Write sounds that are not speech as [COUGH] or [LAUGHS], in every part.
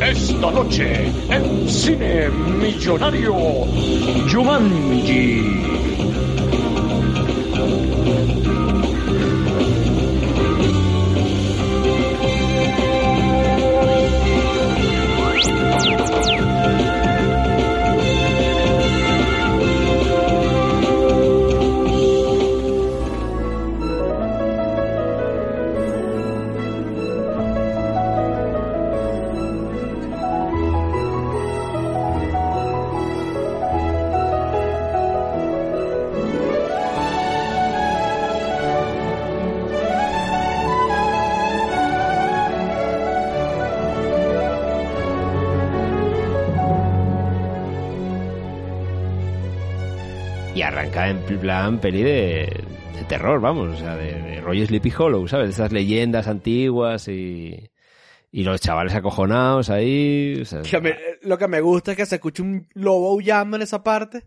Esta noche en Cine Millonario Jumanji. Arranca en plan peli de, terror, vamos, o sea, de, de rollo Sleepy Hollow, ¿sabes? De esas leyendas antiguas y, los chavales acojonados ahí. o sea, lo que me gusta es que se escucha un lobo aullando en esa parte.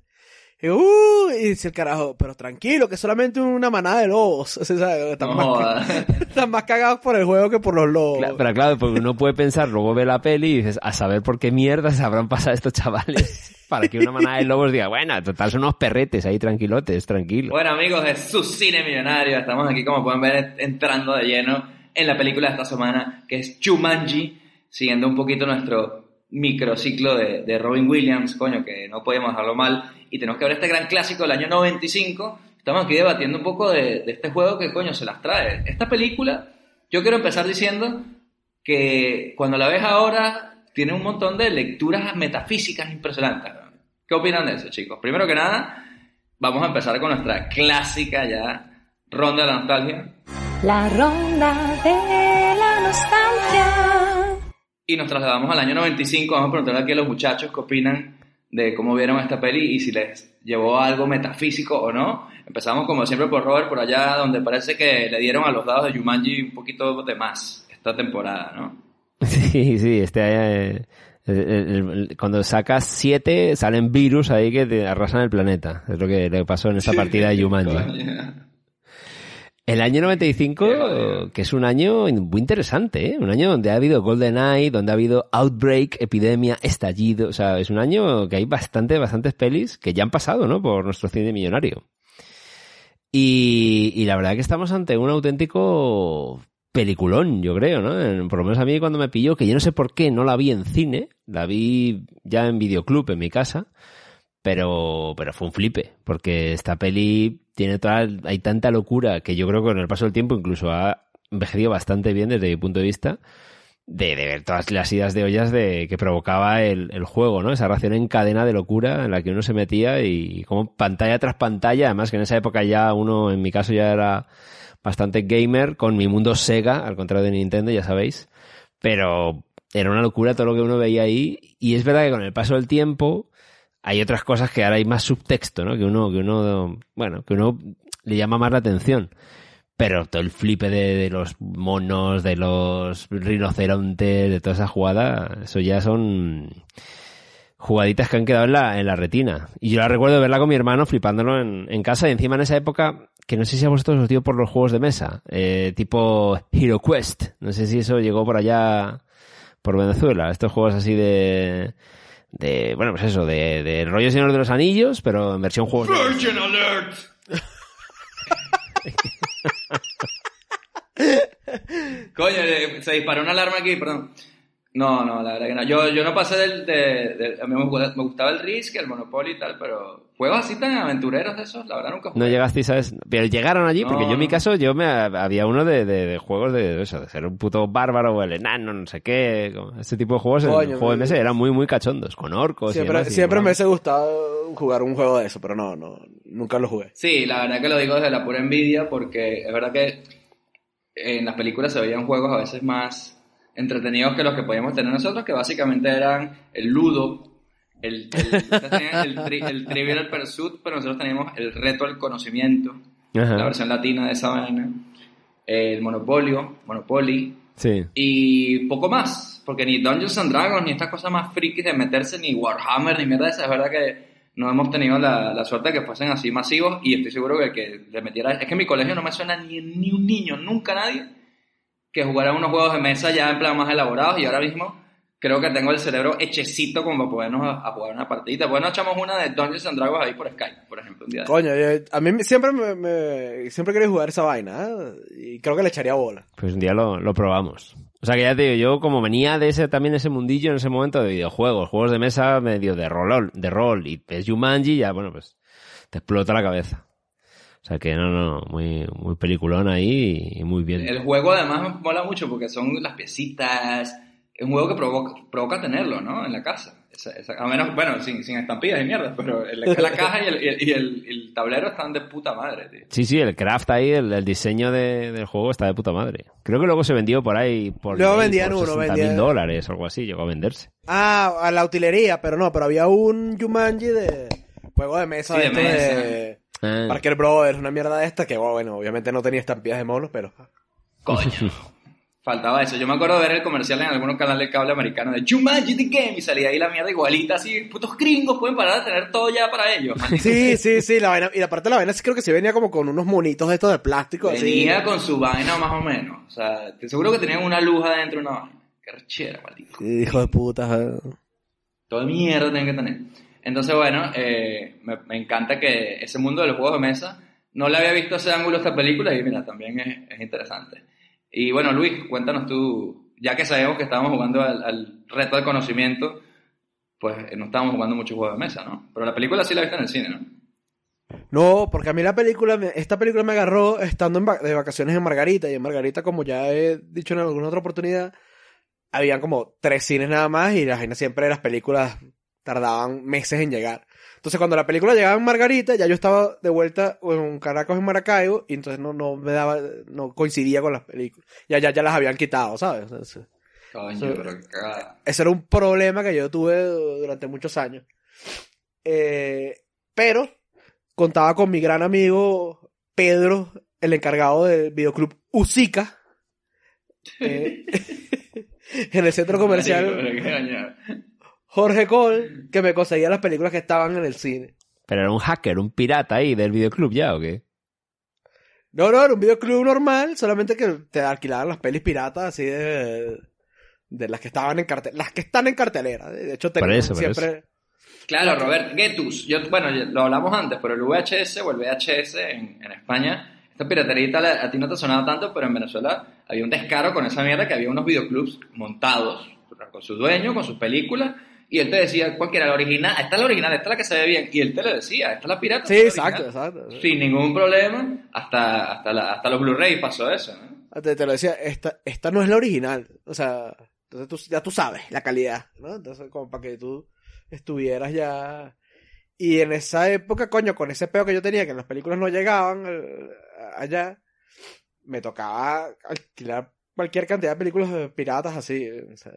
Y, uh, y dice el carajo, pero tranquilo, que es solamente una manada de lobos. [LAUGHS] O sea, están, No más, [LAUGHS] están más cagados por el juego que por los lobos. Pero claro, porque uno puede pensar, luego ve la peli y dices, a saber por qué mierda se habrán pasado estos chavales [LAUGHS] para que una manada de lobos diga, bueno, total son unos perretes ahí tranquilotes, tranquilos. Bueno amigos de su cine millonario, estamos aquí como pueden ver entrando de lleno en la película de esta semana que es Jumanji, siguiendo un poquito nuestro microciclo de, de Robin Williams, coño, que no podíamos dejarlo mal, y tenemos que ver este gran clásico del año 95, estamos aquí debatiendo un poco de, de este juego que coño se las trae. Esta película, yo quiero empezar diciendo que cuando la ves ahora tiene un montón de lecturas metafísicas impresionantes. ¿Qué opinan de eso, chicos? Primero que nada, vamos a empezar con nuestra clásica ya ronda de la nostalgia. La ronda de la nostalgia. Y nos trasladamos al año 95. Vamos a preguntarle aquí a los muchachos qué opinan de cómo vieron esta peli y si les llevó algo metafísico o no. Empezamos como siempre por Robert, por allá donde parece que le dieron a los dados de Jumanji un poquito de más esta temporada, ¿no? [LAUGHS] Sí, sí, este, eh, el- el- el- cuando sacas siete salen virus ahí que te arrasan el planeta. Es lo que le pasó en esa partida de Jumanji. El año 95, Qué jodido. que es un año muy interesante, ¿eh? un año donde ha habido Golden Eye, donde ha habido Outbreak, epidemia, estallido, o sea, es un año que hay bastante, bastantes pelis que ya han pasado, ¿no? Por nuestro cine millonario. Y, y la verdad que estamos ante un auténtico peliculón, yo creo, ¿no? Por lo menos a mí cuando me pilló, que yo no sé por qué no la vi en cine, la vi ya en videoclub en mi casa, pero, pero fue un flipe, porque esta peli tiene toda, hay tanta locura que yo creo que con el paso del tiempo incluso ha envejecido bastante bien desde mi punto de vista, de, ver todas las idas de ollas de, que provocaba el, juego, ¿no? Esa ración en cadena de locura en la que uno se metía y como pantalla tras pantalla, además que en esa época ya uno, en mi caso ya era bastante gamer, con mi mundo Sega, al contrario de Nintendo, ya sabéis, pero era una locura todo lo que uno veía ahí. Y es verdad que con el paso del tiempo hay otras cosas que ahora hay más subtexto, ¿no? Que uno, que uno, bueno, que uno le llama más la atención. Pero todo el flipe de, de los monos, de los rinocerontes, de toda esa jugada, eso ya son jugaditas que han quedado en la, en la retina. Y yo la recuerdo verla con mi hermano flipándolo en, en casa y encima en esa época, que no sé si a vosotros os dio por los juegos de mesa, eh, tipo Hero Quest. No sé si eso llegó por allá, por Venezuela. Estos juegos así de, de, bueno, pues eso, de, de rollo Señor de los Anillos, pero en versión juegos de. Virgin Alert. [LAUGHS] Coño, se disparó una alarma aquí, perdón. No, no, la verdad que no. Yo, yo no pasé del... De, de- a mí me gustaba, me gustaba el Risk, el Monopoly y tal, pero juegos así tan aventureros de esos, la verdad nunca jugué. No llegasteis, ¿sabes? Pero llegaron allí, porque yo en mi caso, yo me había uno de, de- de juegos de eso, de ser un puto bárbaro o el enano, no sé qué. Este tipo de juegos, en Coño, el juego de me- mesa eran muy, muy cachondos, con orcos y Siempre, demás, y siempre me hubiese gustado jugar un juego de eso, pero no, no, nunca lo jugué. Sí, la verdad que lo digo desde la pura envidia porque es verdad que en las películas se veían juegos a veces más entretenidos que los que podíamos tener nosotros, que básicamente eran el Ludo, el, el, el, tri- el Trivial Pursuit, pero nosotros teníamos el Reto al Conocimiento, Ajá. la versión latina de esa vaina, el Monopolio, Monopoly, Sí. y poco más, porque ni Dungeons and Dragons, ni estas cosas más frikis de meterse, ni Warhammer, ni mierda de esa, es verdad que no hemos tenido la, la suerte de que fuesen así masivos, y estoy seguro que el que le metiera, es que en mi colegio no me suena ni, ni un niño, nunca nadie, que jugara unos juegos de mesa ya en plan más elaborados, y ahora mismo creo que tengo el cerebro hechecito como para podernos a, a jugar una partidita. Bueno, echamos una de Dungeons and Dragons ahí por Skype, por ejemplo, un día. de- Coño, yo- a mí me- siempre me, me- siempre quería jugar esa vaina, ¿eh? y creo que le echaría bola. Pues un día lo, lo probamos. O sea que ya te digo, yo como venía de ese también ese mundillo en ese momento de videojuegos, juegos de mesa medio de rol, de rol y es Jumanji, ya bueno, pues te explota la cabeza. O sea que no, no, muy, muy peliculón ahí y muy bien. El juego además me mola mucho porque son las piecitas. Es un juego que provoca, provoca tenerlo, ¿no? En la casa. Esa- esa- a menos, bueno, sin, sin estampillas y mierdas, pero el- la caja y, el, y el- y el- el tablero están de puta madre, tío. Sí, sí, el craft ahí, el, el diseño de- del juego está de puta madre. Creo que luego se vendió por ahí por, Luego eBay vendían por uno, 60 vendían- mil dólares o algo así, llegó a venderse. Ah, a la utilería, pero no, pero había un Jumanji de juego de mesa Sí, de, de esto mesa. de Ah, Parker Brothers, una mierda de esta que, bueno, obviamente no tenía estampillas de monos, pero... Coño. [LAUGHS] Faltaba eso. Yo me acuerdo de ver el comercial en algunos canales de cable americano de Jumanji The Game y salía ahí la mierda igualita, así, putos gringos pueden parar de tener todo ya para ellos. [LAUGHS] Sí, sí, sí, la vaina, y aparte la vaina sí creo que sí venía como con unos monitos de estos de plástico, así. Venía con su vaina más o menos. O sea, te seguro que tenían una luz adentro de una vaina. Qué rechera, maldito. Sí, hijo de puta. eh. Todo mierda tienen que tener. Entonces, bueno, eh, me, me encanta que ese mundo de los juegos de mesa, no le había visto ese ángulo a esta película y mira, también es, es interesante. Y bueno, Luis, cuéntanos tú, ya que sabemos que estábamos jugando al, al reto del conocimiento, pues eh, no estábamos jugando muchos juegos de mesa, ¿no? Pero la película sí la viste en el cine, ¿no? No, porque a mí la película, esta película me agarró estando en va- de vacaciones en Margarita, y en Margarita, como ya he dicho en alguna otra oportunidad, habían como tres cines nada más, y las vainas siempre las películas tardaban meses en llegar. Entonces cuando la película llegaba en Margarita, ya yo estaba de vuelta en Caracas, en Maracaibo, y entonces no, no me daba, no coincidía con las películas. Ya, ya, ya las habían quitado, ¿sabes? Entonces, Coño, Sí. pero ese era un problema que yo tuve durante muchos años. Eh, pero contaba con mi gran amigo Pedro, el encargado del videoclub Usica, eh, [LAUGHS] [LAUGHS] en el centro comercial. Jorge Cole, que me conseguía las películas que estaban en el cine. Pero era un hacker, un pirata ahí del videoclub ya, ¿o qué? No, no, era un videoclub normal, solamente que te alquilaban las pelis piratas así de, de las que estaban en cartel, las que están en cartelera. De hecho, eso, por siempre... Claro, Robert, Getus. Yo, bueno, lo hablamos antes, pero el VHS o el VHS en, en España, esta piratería y tal, a, a ti no te sonaba tanto, pero en Venezuela había un descaro con esa mierda que había unos videoclubs montados con su dueño, con sus películas, y él te decía cuál que era la original, esta es la original, esta es la que se ve bien, y él te lo decía, esta es la pirata. Sí, exacto, original. exacto. Sin ningún problema, hasta, hasta, la- hasta los Blu-ray pasó eso, ¿no? Te, te lo decía, esta, esta no es la original. O sea, entonces tú, ya tú sabes la calidad, ¿no? Entonces, como para que tú estuvieras ya. Y en esa época, coño, con ese peo que yo tenía, que las películas no llegaban eh, allá, me tocaba alquilar cualquier cantidad de películas piratas así. o sea,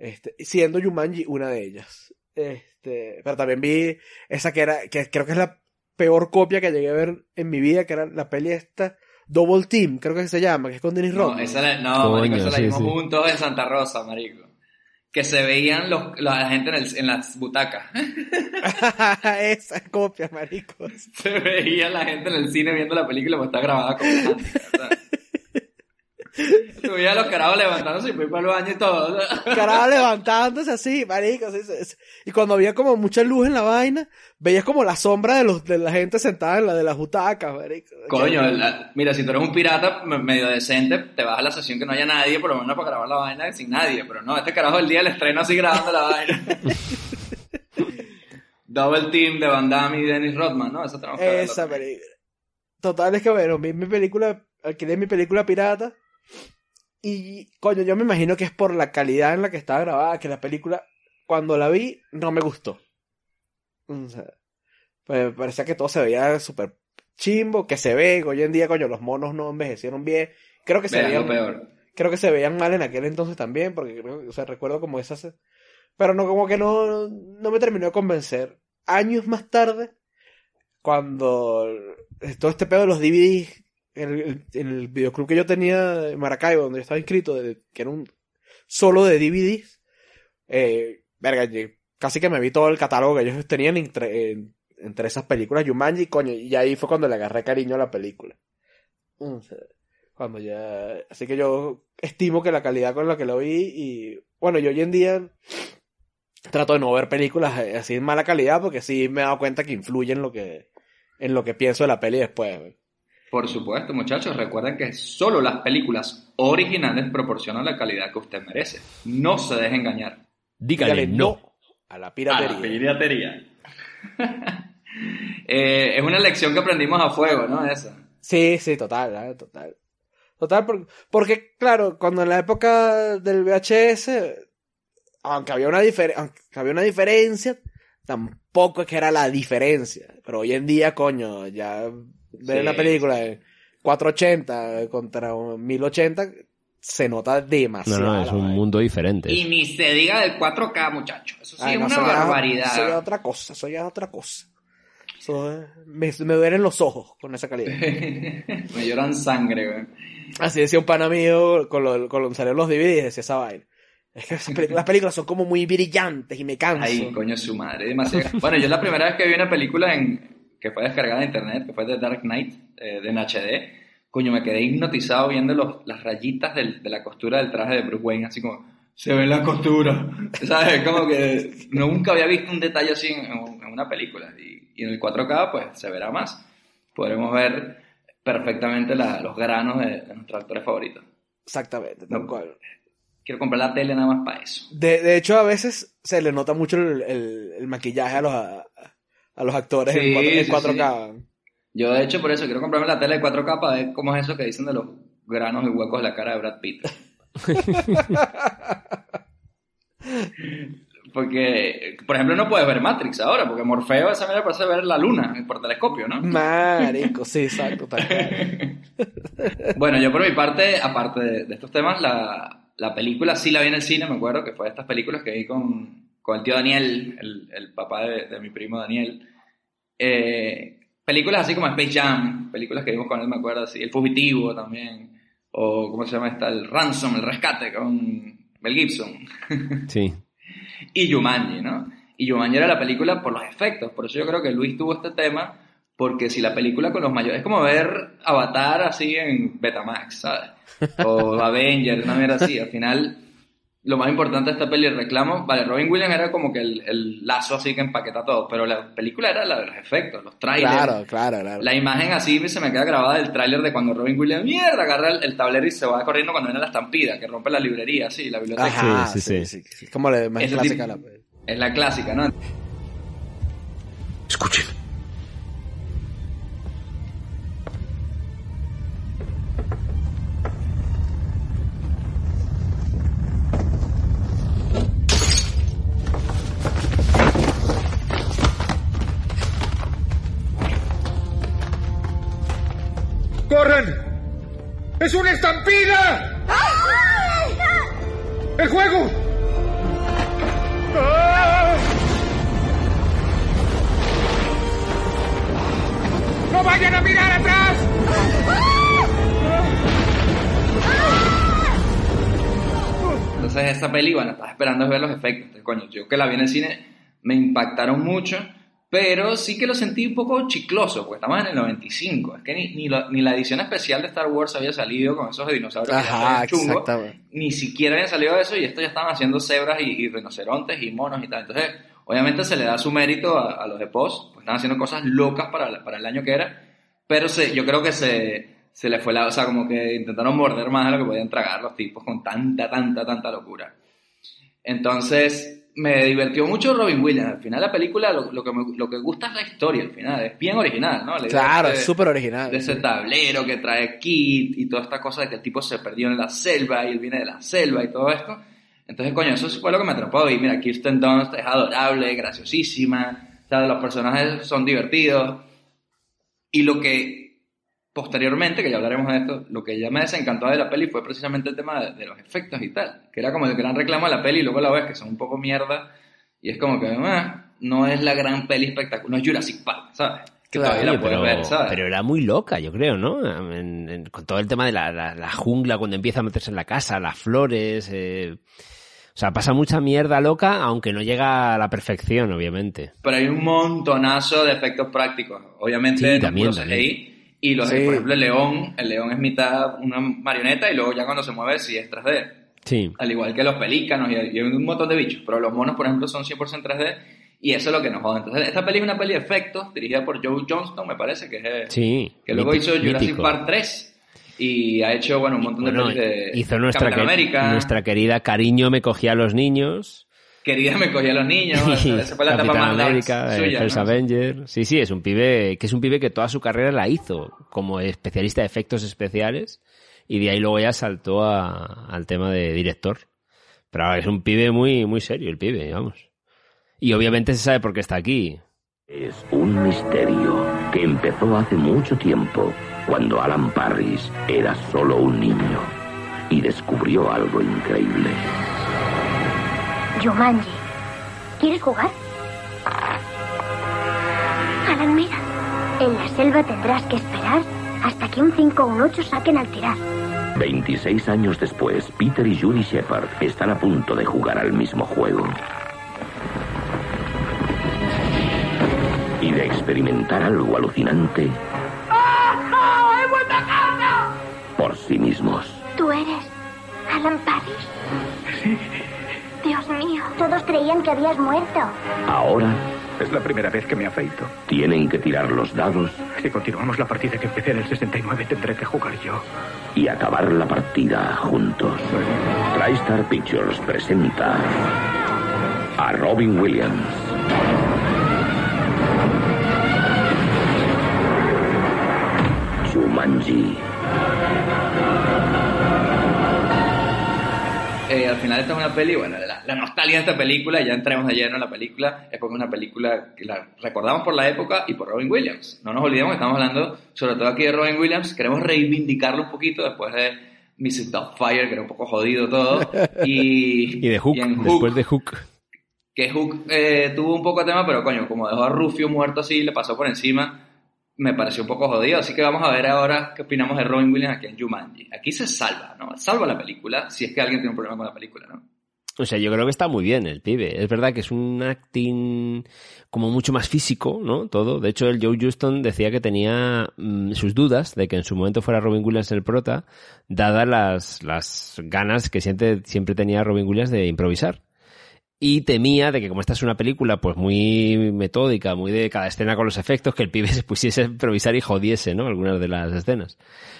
este, siendo Jumanji una de ellas. Este, pero también vi esa que era, que creo que es la peor copia que llegué a ver en mi vida, que era la peli esta, Double Team, creo que se llama, que es con Dennis No, Rodman. esa la, no, Coño, marico, esa la sí, vimos sí. juntos en Santa Rosa, marico. Que se veían los, la gente en, el- en las butacas. [LAUGHS] esa copia, marico. Se veía la gente en el cine viendo la película porque está grabada con [LAUGHS] handicap, ¿sabes? Tú veías a los carajos levantándose y fui para el baño y todo. Carajo levantándose así, marico. así, así. Y cuando había como mucha luz en la vaina, veías como la sombra de los de la gente sentada en la de las butacas, marico. Coño, la- mira, si tú eres un pirata me- medio decente, te vas a la sesión que no haya nadie, por lo menos para grabar la vaina sin nadie. Pero no, este carajo el día del estreno así grabando la vaina. [LAUGHS] Double Team de Van Damme y Dennis Rodman, ¿no? Eso tenemos que Esa película. Total, es que bueno, vi mi película, alquilé mi película pirata. Y, coño, yo me imagino que es por la calidad en la que estaba grabada, que la película, cuando la vi, no me gustó. O sea, pues me parecía que todo se veía súper chimbo, que se ve, hoy en día, coño, los monos no envejecieron bien. Creo que se veían, peor. creo que se veían mal en aquel entonces también, porque o sea, recuerdo como esas, pero no, como que no, no me terminó de convencer. Años más tarde, cuando todo este pedo de los DVDs, en el, en videoclub que yo tenía en Maracaibo, donde yo estaba inscrito, que era un solo de DVDs, eh, verga, casi que me vi todo el catálogo que ellos tenían entre, en- entre esas películas, Jumanji, coño, y ahí fue cuando le agarré cariño a la película. Sea, cuando ya, así que yo estimo que la calidad con la que lo vi y, bueno, yo hoy en día trato de no ver películas eh, así de mala calidad porque sí me he dado cuenta que influye en lo que, en lo que pienso de la peli después. Por supuesto, muchachos, recuerden que solo las películas originales proporcionan la calidad que usted merece. No se deje engañar. Dígale, no. a la A piratería. la piratería. [LAUGHS] Eh, es una lección que aprendimos a fuego, ¿no? Esa. Sí, sí, total, ¿eh? total. Total, por- porque, claro, cuando en la época del VHS, aunque había una, aunque había una diferencia, tampoco es que era la diferencia. Pero hoy en día, coño, ya ver Sí. una película de 480 contra 1080 se nota No, demasiado. no, es la un vaina. mundo diferente. Y ni se diga del 4K, muchachos. Eso sí Ay, es no, una eso ya- barbaridad. Eso ya es otra cosa, eso ya es otra cosa. Eso es- me, me duelen los ojos con esa calidad. [LAUGHS] Me lloran sangre, güey. Así decía un pana mío con lo, con lo salieron los DVDs, decía esa vaina. Es que las películas son como muy brillantes y me canso. Ay, coño, su madre. Demasiado. bueno, yo la primera vez que vi una película en, que fue descargada de internet, que fue The Dark Knight, eh, de en HD, coño, me quedé hipnotizado viendo los, las rayitas del- de la costura del traje de Bruce Wayne, así como, se ve la costura. [LAUGHS] ¿Sabes? Como que nunca había visto un detalle así en, en- en una película. Y, y en el 4K, pues, se verá más. Podremos ver perfectamente la- los granos de, de nuestros actores favoritos. Exactamente, tal No. cual. Quiero comprar la tele nada más para eso. De, de hecho, a veces se le nota mucho el, el- el maquillaje a los, a, a los actores Sí, en, 4, en sí, 4K. Yo, de hecho, por eso quiero comprarme la tele de 4K para ver cómo es eso que dicen de los granos y huecos de la cara de Brad Pitt. [LAUGHS] porque, por ejemplo, no puedes ver Matrix ahora, porque Morfeo esa manera parece ver la luna por telescopio, ¿no? Marico, sí, exacto. tal. [LAUGHS] Bueno, yo por mi parte, aparte de, de estos temas, la, la película sí la vi en el cine, me acuerdo, que fue de estas películas que vi con, con el tío Daniel, el, el papá de, de mi primo Daniel. Eh, películas así como Space Jam, películas que vimos con él, me acuerdo, así, El Fugitivo también, o ¿cómo se llama esta? El Ransom, El Rescate con Mel Gibson. [LAUGHS] Sí. y Jumanji, ¿no? Y Jumanji era la película por los efectos, por eso yo creo que Luis tuvo este tema, porque si la película con los mayores, es como ver Avatar así en Betamax, ¿sabes? O [LAUGHS] Avengers, una mierda así, al final lo más importante de esta peli, el reclamo, vale, Robin Williams era como que el, el lazo así que empaqueta todo, pero la película era la de los efectos, los trailers. Claro, claro, claro. La imagen así se me queda grabada del tráiler de cuando Robin Williams, mierda, agarra el, el tablero y se va corriendo cuando viene la estampida, que rompe la librería, así, la biblioteca. Ajá, Sí, sí, sí, sí, sí. Es como la más clásica. tipo- la- Es la clásica, ¿no? Escuchen. Entonces esa peli, bueno, estaba esperando ver los efectos. Entonces, coño, yo que la vi en el cine, me impactaron mucho pero sí que lo sentí un poco chicloso, porque estamos en el 95. Es que ni, ni, la edición especial de Star Wars había salido con esos dinosaurios Ajá, chungos. Ni siquiera habían salido eso y esto ya estaban haciendo cebras y, y rinocerontes y monos y tal. Entonces, obviamente se le da su mérito a, a los de Post, pues están haciendo cosas locas para, la- para el año que era, pero se, yo creo que se, se le fue la... O sea, como que intentaron morder más de lo que podían tragar los tipos con tanta, tanta, tanta locura. Entonces, me divirtió mucho Robin Williams. Al final la película lo, lo que me, lo que gusta es la historia, al final. Es bien original, ¿no? La Claro, es súper original. de ese tablero que trae Kit y toda esta cosa de que el tipo se perdió en la selva y él viene de la selva y todo esto. Entonces, coño, eso fue lo que me atrapó. Y mira, Kirsten Dunst es adorable, graciosísima. O sea, los personajes son divertidos. Y lo que posteriormente, que ya hablaremos de esto, lo que ya me desencantó de la peli fue precisamente el tema de, de los efectos y tal. Que era como el gran reclamo de la peli y luego la ves que son un poco mierda. Y es como que, ah, no es la gran peli espectacular. No es Jurassic Park, ¿sabes? Que Claro, todavía la puedes pero, ver, ¿sabes? pero era muy loca, yo creo, ¿no? En- en- con todo el tema de la, la- la jungla, cuando empieza a meterse en la casa, las flores. eh, O sea, pasa mucha mierda loca, aunque no llega a la perfección, obviamente. pero hay un montonazo de efectos prácticos. Obviamente, Sí, también, CGI. Y los Sí. por ejemplo, el león, el león es mitad una marioneta y luego ya cuando se mueve sí es 3D. Sí. Al igual que los pelícanos y, y un montón de bichos. Pero los monos, por ejemplo, son 100% 3D y eso es lo que nos jode. Entonces, esta peli es una peli de efectos dirigida por Joe Johnston, me parece, que es el- Sí. que luego mítico, hizo Jurassic mítico. Park 3 y ha hecho, bueno, un montón Bueno, de pelis de hizo nuestra, que- nuestra querida Cariño me cogía a los niños. Querida me cogía a los niños, [LAUGHS] esa fue la etapa más América, eh, suya, First ¿no? Avenger. Sí, sí, es un pibe que es un pibe que toda su carrera la hizo como especialista de efectos especiales y de ahí luego ya saltó a- al tema de director. Pero es un pibe muy muy serio el pibe, vamos. Y obviamente se sabe por qué está aquí. Es un misterio que empezó hace mucho tiempo, cuando Alan Parris era solo un niño y descubrió algo increíble. Jumanji. ¿Quieres jugar? Alan, mira. En la selva tendrás que esperar hasta que un 5 o un 8 saquen al tirar. 26 años después, Peter y Judy Shepard están a punto de jugar al mismo juego. Y de experimentar algo alucinante por sí mismos. ¿Tú eres Alan Parrish? Dios mío. Todos creían que habías muerto. Ahora Es la primera vez que me afeito. tienen que tirar los dados Si continuamos la partida que empecé en el 69, tendré que jugar yo. y acabar la partida juntos. TriStar Pictures presenta a Robin Williams. Jumanji. Eh, al final esta es una peli, bueno, la, la nostalgia de esta película, ya entremos de lleno en la película, es porque es una película que la recordamos por la época y por Robin Williams. No nos olvidemos que estamos hablando sobre todo aquí de Robin Williams, queremos reivindicarlo un poquito después de Mrs. Doubtfire, que era un poco jodido todo, [LAUGHS] y, Y de Hook, y en después de Hook. que Hook eh, tuvo un poco de tema, pero coño, como dejó a Rufio muerto así, le pasó por encima, me pareció un poco jodido. Así que vamos a ver ahora qué opinamos de Robin Williams aquí en Jumanji. Aquí se salva, ¿no? Salva la película, si es que alguien tiene un problema con la película, ¿no? O sea, yo creo que está muy bien el pibe. Es verdad que es un acting como mucho más físico, ¿no? Todo. De hecho, el Joe Houston decía que tenía mm, sus dudas de que en su momento fuera Robin Williams el prota, dadas las, las ganas que siempre, siempre tenía Robin Williams de improvisar. Y temía de que como esta es una película pues muy metódica, muy de cada escena con los efectos, que el pibe [LAUGHS] se pusiese a improvisar y jodiese, ¿no? Algunas de las escenas.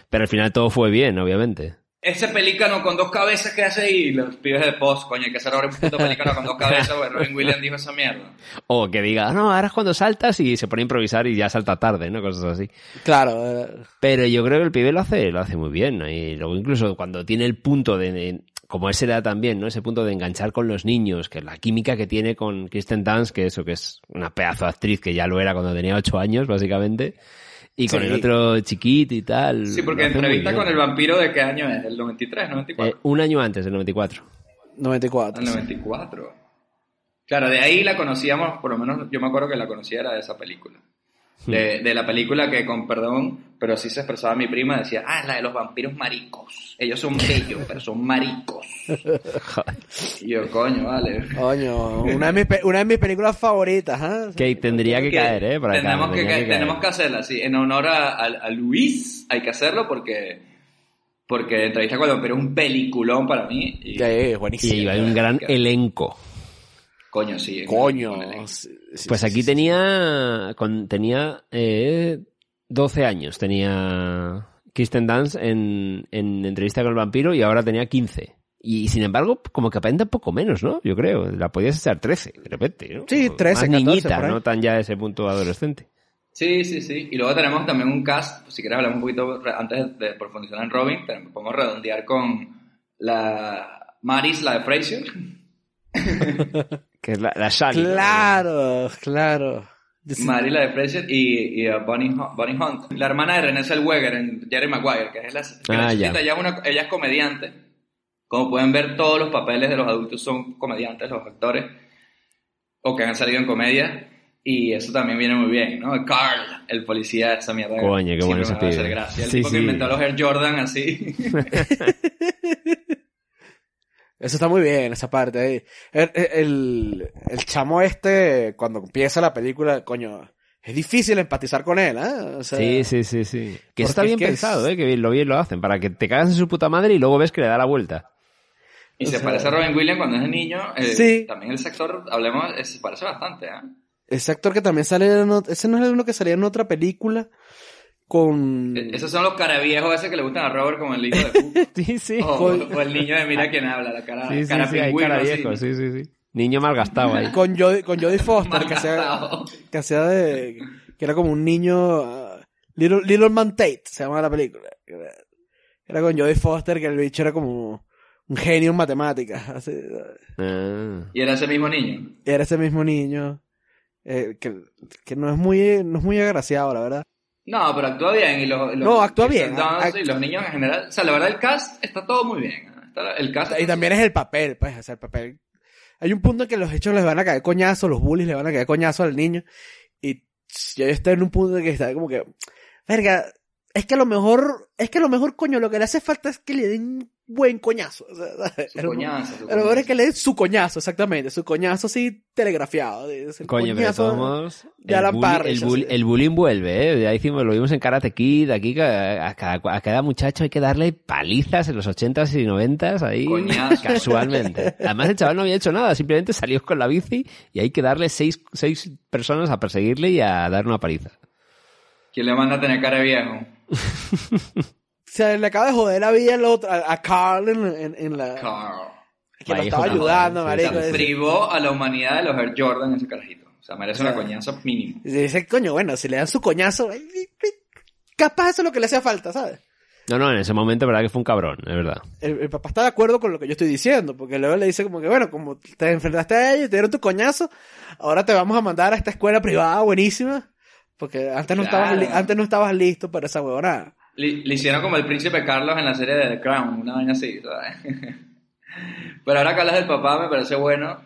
Pero al final todo fue bien, obviamente. Ese pelícano con dos cabezas que hace y los pibes de post, coño, hay que hacer ahora un puto pelícano con dos cabezas, porque Robin Williams dijo esa mierda. [LAUGHS] O que diga, no, ahora es cuando saltas y se pone a improvisar y ya salta tarde, ¿no? Cosas así. Claro, eh, Pero yo creo que el pibe lo hace, lo hace muy bien, ¿no? Y luego incluso cuando tiene el punto de, de- como ese era también, ¿no? Ese punto de enganchar con los niños, que la química que tiene con Kristen Dunst, que eso que es una pedazo de actriz que ya lo era cuando tenía ocho años, básicamente, y con Sí. el otro chiquito y tal. Sí, porque entrevista con el vampiro de qué año es, del 93, 94. Eh, un año antes, del 94. 94. Al 94. Claro, de ahí la conocíamos, por lo menos yo me acuerdo que la conocía era de esa película. De, de la película que, con perdón, pero sí se expresaba mi prima, decía, ah, la de los vampiros maricos. Ellos son bellos, pero son maricos. [LAUGHS] Y yo, coño, vale. Coño, una de mis, pe- una de mis películas favoritas, ¿ah? Que tendría que Que caer, ¿eh? Por acá, tenemos, que, tenemos que hacerla, sí. En honor a, a- a Luis hay que hacerlo porque, porque Entrevista con el vampiro es un peliculón para mí. Y, Sí, es buenísimo. Y hay un gran elenco. Coño, sí. Coño. Pues sí, aquí sí, tenía, con- tenía eh, 12 años, tenía Kirsten Dance en, en entrevista con el vampiro y ahora tenía 15. Y sin embargo, como que aparenta un poco menos, ¿no? Yo creo. La podías echar 13, de repente, ¿no? Sí, 13, Más 14, niñita, por ahí. no tan ya ese punto adolescente. Sí, sí, sí. Y luego tenemos también un cast, pues, si quieres hablar un poquito antes de profundizar en Robin, pero podemos redondear con la Maris, la de Fraser. [LAUGHS] Que es la, la. Claro, claro. Sí. Maris, la de Fraser, y, y uh, Bonnie, Bonnie Hunt. La hermana de Renée Zellweger en Jerry Maguire, que es la, que la Ah, ya. chiquita, ella, es una- ella es comediante. Como pueden ver, todos los papeles de los adultos son comediantes, los actores, o que han salido en comedia. Y eso también viene muy bien, ¿no? Carl, el policía, esa mierda. Coño, qué bueno ese a gracia. El Sí, tipo que inventó los Air Jordan así. [LAUGHS] Eso está muy bien, esa parte ahí. El, el, el chamo este, cuando empieza la película, coño, es difícil empatizar con él, ¿eh? O sea, Sí, sí, sí, sí. Que eso está bien es que es- pensado, ¿eh? Que bien, lo bien lo hacen. Para que te cagas en su puta madre y luego ves que le da la vuelta. Y O se sea- parece a Robin Williams cuando es niño. eh, Sí. También el sector, hablemos, eh, se parece bastante, ¿eh? Ese actor que también sale en ese no es uno que salía en otra película con... E- Esos son los caraviejos ese que le gustan a Robert como el hijo de. [LAUGHS] Sí, sí. o, Con- o el niño de Mira quién habla, la cara, Sí, sí, cara sí, pingüino, cara así. viejo, sí, sí, sí. Niño malgastado ahí. con Jodie, con Jodie Foster, que hacía, que hacía de, que era como un niño, ah, Little, Little Man Tate, se llama la película. Era, era con Jodie Foster, que el bicho era como un genio en matemáticas, así, Ah. Y era ese mismo niño. era ese mismo niño, eh, que, que no es muy, no es muy agraciado, la verdad. No, pero actúa bien. Y los, los- No, actúa bien, act- y los niños en general. O sea, la verdad, el cast está todo muy bien. Está- el cast Y también es el papel, pues, el papel. Hay un punto en que los hechos les van a caer coñazo, los bullies le van a caer coñazo al niño. Y ya está en un punto en que está como que, verga, es que a lo mejor, es que a lo mejor, coño, lo que le hace falta es que le den buen coñazo. [LAUGHS] Su coñazo, su mejor es coñazo. que le su coñazo, exactamente, su coñazo así telegrafiado. el Coño, pero coñazo todos modos, de el, Alan bully- Parrish, el, bullying vuelve, ¿eh? Ya hicimos, lo vimos en Karate Kid, aquí a, a cada, a cada muchacho hay que darle palizas en los 80s y 90s ahí Coñazo. casualmente. Además el chaval no había hecho nada, simplemente salió con la bici y hay que darle seis, seis personas a perseguirle y a dar una paliza. ¿Quién le manda a tener cara viejo? [LAUGHS] Se le acaba de joder la vida al otro, a, a Carl en, en- en la, Carl. que lo estaba ayudando, madre, marico. O sea, privó a la humanidad de los Air Jordan ese carajito. O sea, merece O sea, una coñazo mínimo. Y dice, coño, bueno, si le dan su coñazo, capaz eso es lo que le hacía falta, ¿sabes? No, no, en ese momento, verdad que fue un cabrón, es verdad. El, el papá está de acuerdo con lo que yo estoy diciendo, porque luego le dice como que, bueno, como te enfrentaste a ellos y te dieron tu coñazo, ahora te vamos a mandar a esta escuela privada buenísima, porque antes no, Claro. estabas, li- antes no estabas listo para esa huevonada. Le, hicieron como el príncipe Carlos en la serie de The Crown, una vaina así, ¿sabes? [LAUGHS] Pero ahora que hablas del papá, me parece bueno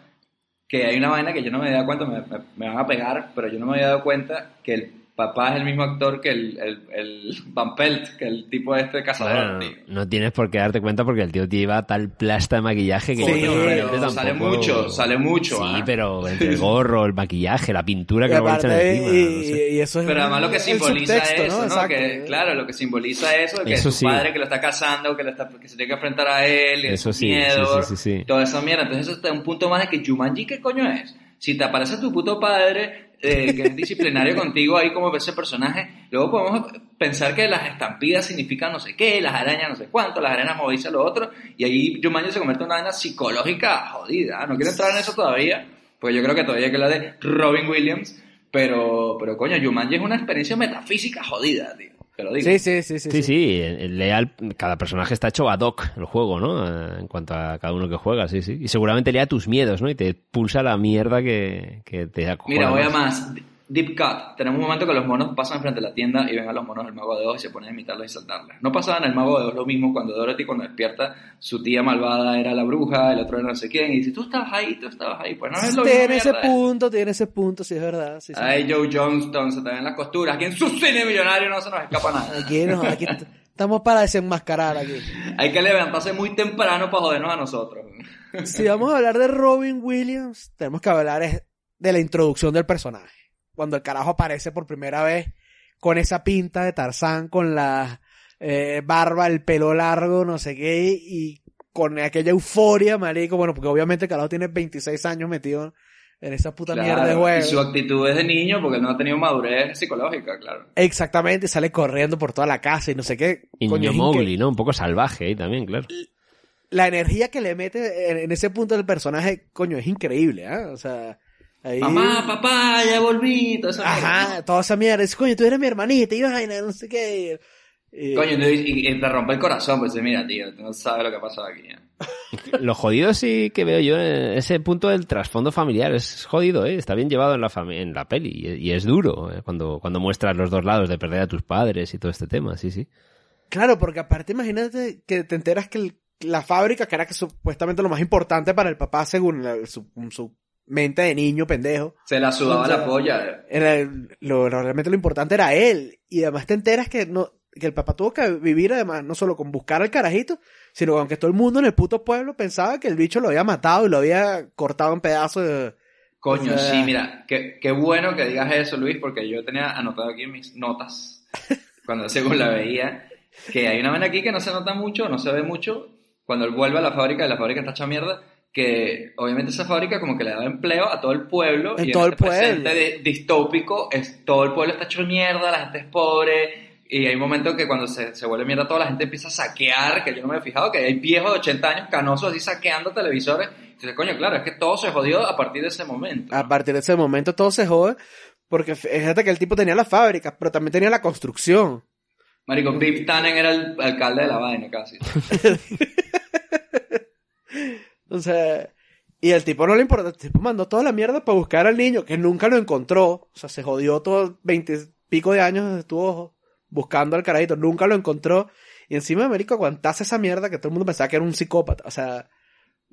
que hay una vaina que yo no me había dado cuenta, me, me- me van a pegar, pero yo no me había dado cuenta que el papá es el mismo actor que el, el, el [LAUGHS] Van Pelt, que el tipo este cazador, Bueno, tío. no tienes por qué darte cuenta porque el tío lleva tal plasta de maquillaje que Sí, sale mucho, sale mucho. Sí, ¿ah? pero entre el [LAUGHS] gorro, el maquillaje, la pintura que le echan encima. y, no sé. y eso es Pero además lo que simboliza eso, ¿no? Que, claro, lo que simboliza eso, que Eso su sí. padre que lo está casando, que, lo está, que se tiene que enfrentar a él, y Eso sí, miedos, sí, sí, sí, sí. toda esa mierda. Entonces eso está un punto más de que Jumanji, ¿qué coño es? Si te aparece tu puto padre, eh, que es disciplinario [LAUGHS] contigo ahí como ese personaje, luego podemos pensar que las estampidas significan no sé qué, las arañas no sé cuánto, las arañas movidas lo otro, y ahí Jumanji se convierte en una vaina psicológica jodida. No quiero entrar en eso todavía, porque yo creo que todavía hay que hablar de Robin Williams, pero, pero coño, Jumanji es una experiencia metafísica jodida, tío. Te lo digo. Sí, sí, sí, sí. Sí, sí, leal, cada personaje está hecho ad hoc el juego, ¿no? Eh, En cuanto a cada uno que juega, sí, sí. Y seguramente lea tus miedos, ¿no? Y te pulsa la mierda que, que te acojona Mira, voy a más. más. Deep Cut. Tenemos un momento que los monos pasan frente a la tienda y ven a los monos del Mago de Oz y se ponen a imitarlos y saltarles. No pasaba en el Mago de Oz lo mismo cuando Dorothy cuando despierta, su tía malvada era la bruja, el otro era no sé quién, y dice, tú estabas ahí, tú estabas ahí. Pues no es lo mismo. Tiene ese mierda. punto, tiene ese punto, sí es verdad. Sí, sí. Ay, Joe Johnston, se te ven las costuras. Aquí en su cine millonario no se nos escapa nada. Aquí, no, aquí estamos para desenmascarar aquí. Hay que levantarse muy temprano para jodernos a nosotros. Si vamos a hablar de Robin Williams, tenemos que hablar de la introducción del personaje. Cuando el carajo aparece por primera vez con esa pinta de Tarzán, con la eh, barba, el pelo largo, no sé qué, y con aquella euforia, marico, bueno, porque obviamente el carajo tiene 26 años metido en esa puta Claro, mierda de juego. Y su actitud es de niño porque él no ha tenido madurez psicológica, claro. Exactamente, sale corriendo por toda la casa y no sé qué. Y niño Mowgli, ¿no? Un poco salvaje ahí también, claro. La energía que le mete en, en ese punto del personaje, coño, es increíble, ¿ah? O sea, ahí... Mamá, papá, ya volví. Toda esa mierda. Ajá, toda esa mierda. Dice, coño, tú eres mi hermanita y vaina, no sé qué. Y- Coño, y, y te rompe el corazón, pues mira, tío, tú no sabes lo que ha pasado aquí. ¿eh? [LAUGHS] Lo jodido sí que veo yo en ese punto del trasfondo familiar. Es jodido, ¿eh? Está bien llevado en la, en la peli. Y, y es duro ¿eh? cuando, cuando muestras los dos lados de perder a tus padres y todo este tema, sí, sí. Claro, porque aparte imagínate que te enteras que el- la fábrica, que era que supuestamente lo más importante para el papá según la- su, su mente de niño pendejo, Se la sudaba O sea, la polla. era el- lo, lo- realmente lo importante era él. Y además te enteras que no que el papá tuvo que vivir además no solo con buscar al carajito, sino con que todo el mundo en el puto pueblo pensaba que el bicho lo había matado y lo había cortado en pedazos. de- Coño, O sea- sí, mira, qué, qué bueno que digas eso, Luis, porque yo tenía anotado aquí mis notas, [LAUGHS] cuando según la veía, que hay una vaina aquí que no se nota mucho, no se ve mucho, cuando él vuelve a la fábrica y la fábrica está hecha mierda, que obviamente esa fábrica como que le daba empleo a todo el pueblo. En y todo en el este presente pueblo. distópico, es, todo el pueblo está hecho mierda, la gente es pobre, y hay un momento que cuando se, se vuelve mierda toda la gente empieza a saquear, que yo no me he fijado, que hay viejos de 80 años canosos así saqueando televisores. Entonces, coño, claro, es que todo se jodió a partir de ese momento. A partir de ese momento todo se jode. Porque fíjate que el tipo tenía la fábrica, pero también tenía la construcción. Marico, Biff Tannen era el alcalde de la vaina casi. [LAUGHS] O sea, y el tipo no le importa, el tipo mandó toda la mierda para buscar al niño, que nunca lo encontró. O sea, se jodió todo veinte pico de años estuvo buscando al carajito, nunca lo encontró. Y encima de América aguantase esa mierda que todo el mundo pensaba que era un psicópata. O sea,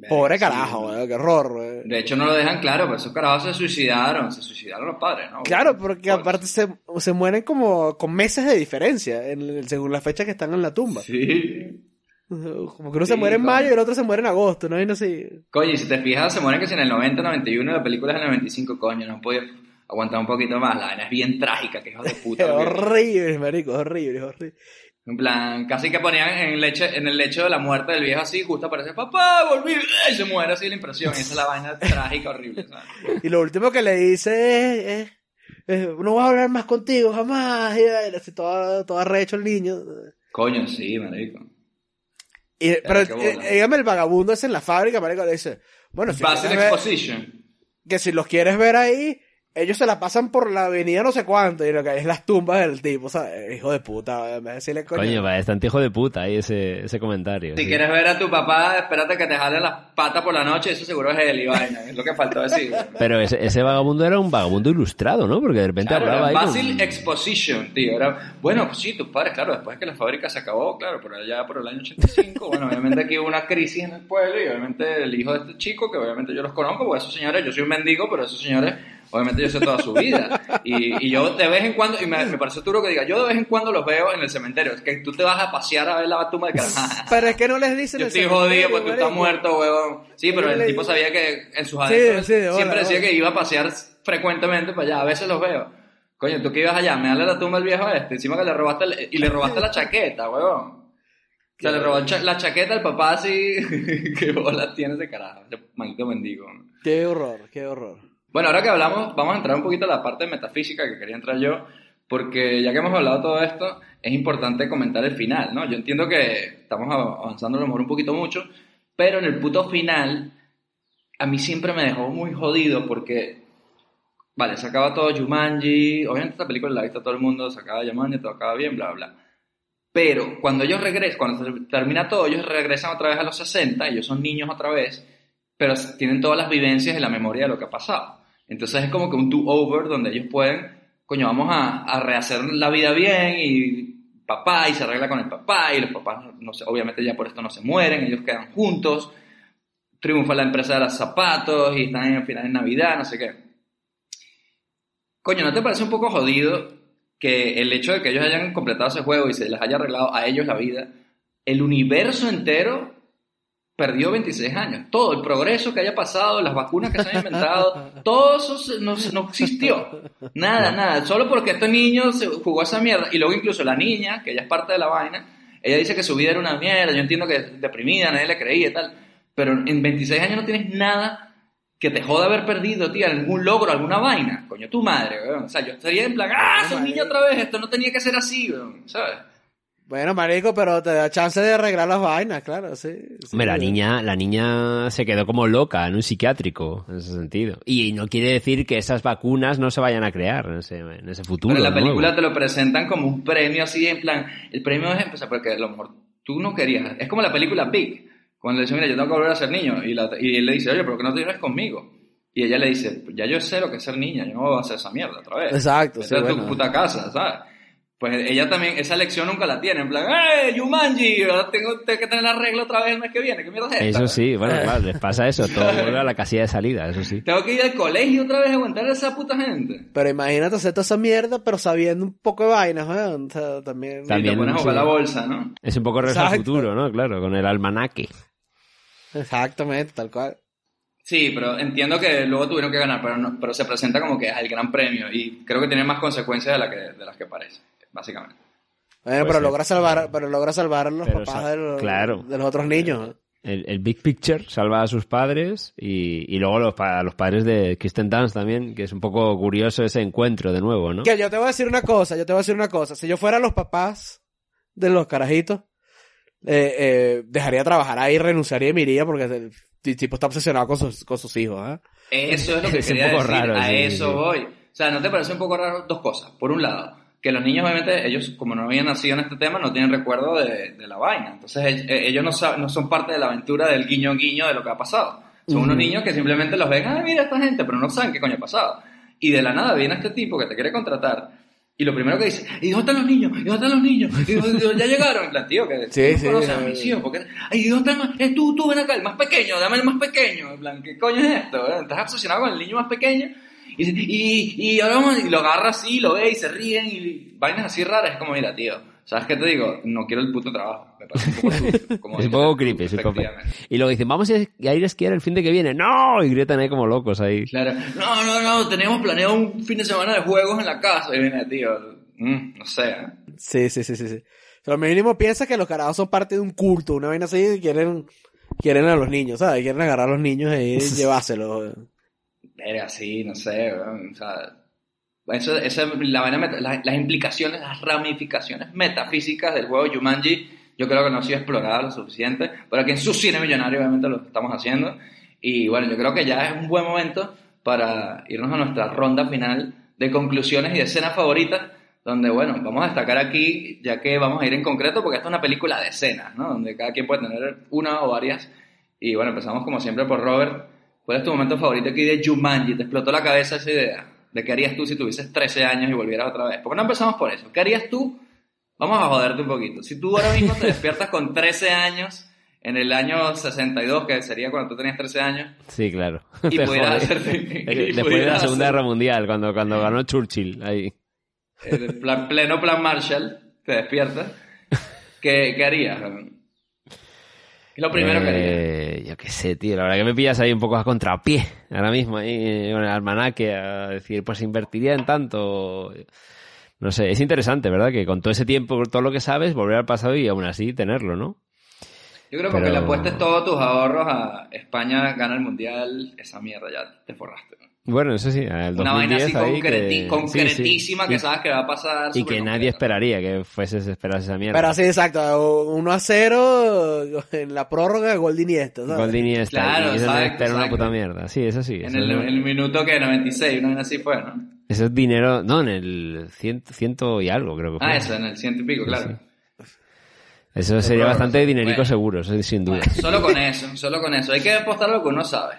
pobre Sí, carajo, weón, qué horror, weón. De hecho, no lo dejan claro, pero esos carajos se suicidaron, se suicidaron los padres, ¿no? Claro, porque Pues, aparte se, se mueren como con meses de diferencia, en según la fecha que están en la tumba. Sí. [LAUGHS] Como que uno Sí, se muere en mayo y el otro se muere en agosto, ¿no? Y no sé. Coño, y si te fijas, se mueren que si en el 90, 91, la película es en el 95, coño, no podido aguantar un poquito más. La vaina es bien trágica, que hijo de Es [LAUGHS] puta. que- horrible, marico, es horrible, es horrible. En plan, casi que ponían en el, leche, en el lecho de la muerte del viejo así, justo aparece, papá, volví, y se muere así la impresión. Esa es la vaina trágica, horrible, ¿sabes? Y lo último que le dice es, es, es, no voy a hablar más contigo jamás. Y así todo, todo arrecho el niño. Coño, sí, marico. Y, pero eh, dígame, el vagabundo ese en la fábrica, marico, le dice, bueno, si Exposition. que si los quieres ver ahí, ellos se la pasan por la avenida no sé cuánto, y lo que hay es las tumbas del tipo, ¿sabes? Hijo de puta, me decirle coño. Coño, va, bastante hijo de puta ahí ese, ese comentario. Si sí. quieres ver a tu papá, espérate que te jale las patas por la noche, eso seguro es él y vaina, es lo que faltó decir. Pero ese, ese vagabundo era un vagabundo ilustrado, ¿no? Porque de repente Claro, hablaba era ahí. Basil con- Exposition, tío. Era, bueno, pues sí, tus padres, claro, después que la fábrica se acabó, claro, pero allá por el año 85, bueno, obviamente aquí hubo una crisis en el pueblo y obviamente el hijo de este chico, que obviamente yo los conozco, porque esos señores, yo soy un mendigo, pero esos señores, obviamente yo sé toda su vida. Y, y yo de vez en cuando, y me, me parece duro que diga, yo de vez en cuando los veo en el cementerio, es que tú te vas a pasear a ver la tumba de cara. [LAUGHS] Pero es que no les dicen Yo estoy jodido porque tú estás muerto, huevón. Sí, pero el tipo sabía que en sus adentros sí, siempre de decía que iba a pasear frecuentemente para allá. A veces los veo. Coño, tú que ibas allá, me dale la tumba al viejo este, encima que le robaste el- y le robaste la chaqueta, huevón. O sea, le robó la chaqueta al papá así. [LAUGHS] ¿Qué bola tiene ese carajo? Maldito mendigo. Qué horror, qué horror. Bueno, ahora que hablamos, vamos a entrar un poquito a la parte metafísica que quería entrar yo, porque ya que hemos hablado todo esto, es importante comentar el final, ¿no? Yo entiendo que estamos av- avanzando a lo mejor un poquito mucho, pero en el puto final, a mí siempre me dejó muy jodido porque, vale, se acaba todo Jumanji, obviamente esta película la ha todo el mundo, se acaba Jumanji, todo acaba bien, bla, bla. Pero cuando ellos regresan, cuando termina todo, ellos regresan otra vez a los 60, ellos son niños otra vez, pero tienen todas las vivencias y la memoria de lo que ha pasado. Entonces es como que un do-over donde ellos pueden, coño, vamos a, rehacer la vida bien y papá y se arregla con el papá y los papás, no, obviamente ya por esto no se mueren, ellos quedan juntos, triunfa la empresa de los zapatos y están en el final de Navidad, no sé qué. Coño, ¿no te parece un poco jodido que el hecho de que ellos hayan completado ese juego y se les haya arreglado a ellos la vida, el universo entero perdió 26 años. Todo el progreso que haya pasado, las vacunas que se han inventado, [LAUGHS] todo eso no, existió. Nada, nada. Solo porque este niño se jugó esa mierda. Y luego incluso la niña, que ella es parte de la vaina, ella dice que su vida era una mierda. Yo entiendo que es deprimida, nadie le creía y tal. Pero en 26 años no tienes nada que te joda haber perdido, tía, algún logro, alguna vaina. Coño, tu madre, weón. O sea, yo estaría en plan, ¡ah, soy niño otra vez! Esto no tenía que ser así, weón. ¿Sabes? Bueno, marico, pero te da chance de arreglar las vainas, claro, sí. sí. Hombre, la niña, la niña se quedó como loca en un psiquiátrico, en ese sentido. Y no quiere decir que esas vacunas no se vayan a crear en ese, en ese futuro. Pero en la nuevo. película te lo presentan como un premio así, en plan, el premio es empezar, porque a lo mejor tú no querías. Es como la película Big, cuando le dice, mira, yo tengo que volver a ser niño. Y, la- y él le dice, oye, ¿por qué no te vienes conmigo? Y ella le dice, ya yo sé lo que es ser niña, yo no voy a hacer esa mierda otra vez. Exacto, Vete sí, tu bueno. puta casa, ¿sabes? Pues ella también, esa lección nunca la tiene, en plan, ¡eh, Yumanji! Ahora tengo, tengo que tener la regla otra vez el mes que viene, ¿qué mierda es esta? Eso sí, bueno, claro, les pasa eso, todo [LAUGHS] vuelve a la casilla de salida, eso sí. Tengo que ir al colegio otra vez a aguantar a esa puta gente. Pero imagínate hacer toda esa mierda, pero sabiendo un poco de vainas, weón. O sea, también. Y También, te pones a jugar sí. la bolsa, ¿no? Es un poco regreso al futuro, ¿no? Claro, con el almanaque. Exactamente, tal cual. Sí, pero entiendo que luego tuvieron que ganar, pero, no- pero se presenta como que es el gran premio y creo que tiene más consecuencias de, la que, de las que parece, básicamente. Bueno, Puede pero logra salvar, pero logra salvar a los Pero papás de los, claro. de los otros niños. El, el Big Picture salva a sus padres y, y luego los, a los padres de Kristen Dunst también, que es un poco curioso ese encuentro de nuevo, ¿no? Que yo te voy a decir una cosa, yo te voy a decir una cosa. Si yo fuera los papás de los carajitos, eh, eh, dejaría de trabajar ahí, renunciaría y me iría porque el tipo está obsesionado con sus, con sus hijos, ¿ah? Eso es lo [LAUGHS] que Es un quería poco decir, raro, a sí, eso sí. voy. O sea, ¿no te parece un poco raro dos cosas? Por un lado, que los niños obviamente, ellos como no habían nacido en este tema, no tienen recuerdo de, de la vaina. Entonces ell- eh, ellos no, saben- no son parte de la aventura del guiño guiño de lo que ha pasado. Son unos niños que simplemente los ven, ah, mira esta gente, pero no saben qué coño ha pasado. Y de la nada viene este tipo que te quiere contratar y lo primero que dice, ¿y dónde están los niños? ¿Y dónde están los niños? ¿Y dónde- ya llegaron? En plan, tío, que Sí, tú sí, no conoces a eh. mis hijos. porque- ¿y dónde está el más? Eh, tú, tú, ven acá, el más pequeño, dame el más pequeño. En plan, ¿qué coño es esto? eh? Estás obsesionado con el niño más pequeño. Y, dice, y, y ahora vamos, y lo agarra así, lo ve y se ríen y vainas así raras. Es como, mira, tío, ¿sabes qué te digo? No quiero el puto trabajo. Me parece un poco [LAUGHS] sucio, como Es un poco creepy, es un poco- efectivamente. Y luego dicen, vamos a ir a esquiar el fin de que viene. ¡No! Y gritan ahí como locos ahí. Claro, no, no, no, teníamos planeado un fin de semana de juegos en la casa. Y viene, tío, mm, no sé. ¿eh? Sí, sí, sí, sí, sí. Pero mínimo piensa que los carajos son parte de un culto, una vaina así, y quieren, quieren a los niños, ¿sabes? Quieren agarrar a los niños y [LAUGHS] llevárselos. Verga, sí, no sé, o sea, eso, esa, la vaina meta- la- las implicaciones, las ramificaciones metafísicas del juego Jumanji, yo creo que no ha sido explorada lo suficiente, pero aquí en su cine millonario obviamente lo estamos haciendo, y bueno, yo creo que ya es un buen momento para irnos a nuestra ronda final de conclusiones y de escenas favoritas, donde, bueno, vamos a destacar aquí, ya que vamos a ir en concreto, porque esta es una película de escenas, ¿no? Donde cada quien puede tener una o varias, y bueno, empezamos como siempre por Robert, ¿Cuál es tu momento favorito aquí de Jumanji? ¿Te explotó la cabeza esa idea? ¿De qué harías tú si tuvieses 13 años y volvieras otra vez? ¿Por qué no empezamos por eso? ¿Qué harías tú? Vamos a joderte un poquito. Si tú ahora mismo te [LAUGHS] despiertas con 13 años, en el año 62, que sería cuando tú tenías 13 años, Sí, claro. Y [LAUGHS] pudieras jode. hacer- [LAUGHS] y Después de la Segunda hacer- Guerra Mundial, cuando, cuando ganó Churchill. Ahí. en plan- pleno plan Marshall, te despiertas, ¿qué, qué harías? ¿Qué es lo primero que harías? Eh, Yo qué sé, tío. La verdad que me pillas ahí un poco a contrapié. Ahora mismo, ahí eh, con el almanaque, a decir, pues invertiría en tanto. No sé, es interesante, ¿verdad? Que con todo ese tiempo, con todo lo que sabes, volver al pasado y aún así tenerlo, ¿no? Yo creo que pero- aunque le apuestes todos tus ahorros a España gana el Mundial, esa mierda ya te forraste. ¿no? Bueno, eso sí, el 2010 Una vaina así ahí concreti- que- concretísima sí, que sí. sabes que va a pasar. Y, que nadie esperaría que fuese esperase esa mierda. Pero sí, exacto, 1 a 0 en la prórroga, gol de Iniesta, ¿sabes? Goldini está Claro, y eso exacto, espera una exacto. puta mierda. Sí, eso sí. En Eso, el, es- en el minuto que 96, una vaina así fue, ¿no? eso es dinero. No, en el ciento, ciento y algo, creo que fue. Ah, eso, en el ciento y pico, claro. Eso sería bastante dinerico bueno. seguro, eso sin duda. Bueno, solo con [LAUGHS] eso, solo con eso. Hay que apostar lo que uno sabe.